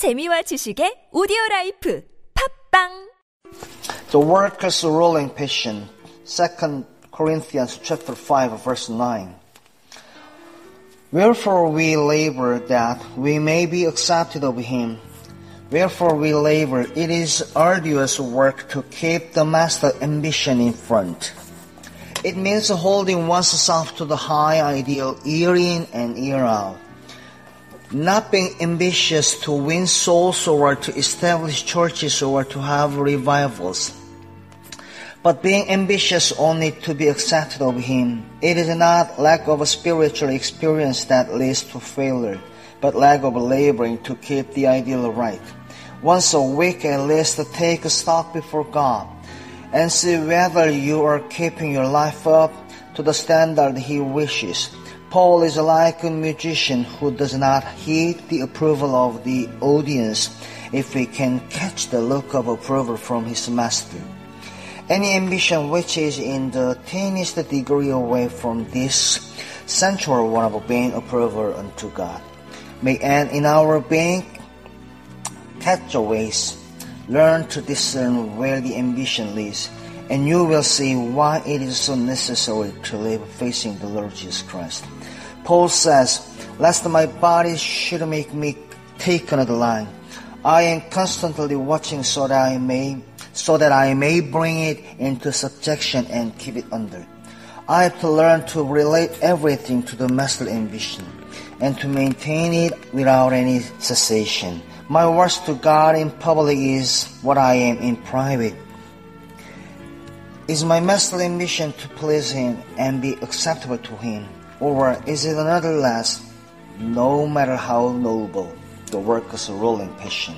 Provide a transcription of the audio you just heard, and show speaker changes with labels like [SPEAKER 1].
[SPEAKER 1] 재미와 지식의 오디오 라이프 팝빵
[SPEAKER 2] The workers ruling passion. 2 Corinthians chapter 5 verse 9. Wherefore we labor that we may be accepted of him. Wherefore we labor, it is arduous work to keep the master ambition in front. It means holding oneself to the high ideal year in and year out. Not being ambitious to win souls or to establish churches or to have revivals. But being ambitious only to be accepted of Him. It is not lack of spiritual experience that leads to failure, but lack of laboring to keep the ideal right. Once a week at least take a stock before God and see whether you are keeping your life up to the standard He wishes. Paul is like a musician who does not heed the approval of the audience if he can catch the look of approval from his master. Any ambition which is in the tiniest degree away from this central one of being approval unto God may end in our being catchaways Learn to discern where the ambition lies, and you will see why it is so necessary to live facing the Lord Jesus Christ. Paul says, Lest my body should make me take another line, I am constantly watching so that I may so that I may bring it into subjection and keep it under. I have to learn to relate everything to the master ambition and to maintain it without any cessation. My words to God in public is what I am in private. Is my master ambition to please Him and be acceptable to Him? Or is it another less, no matter how noble, the work is a ruling passion?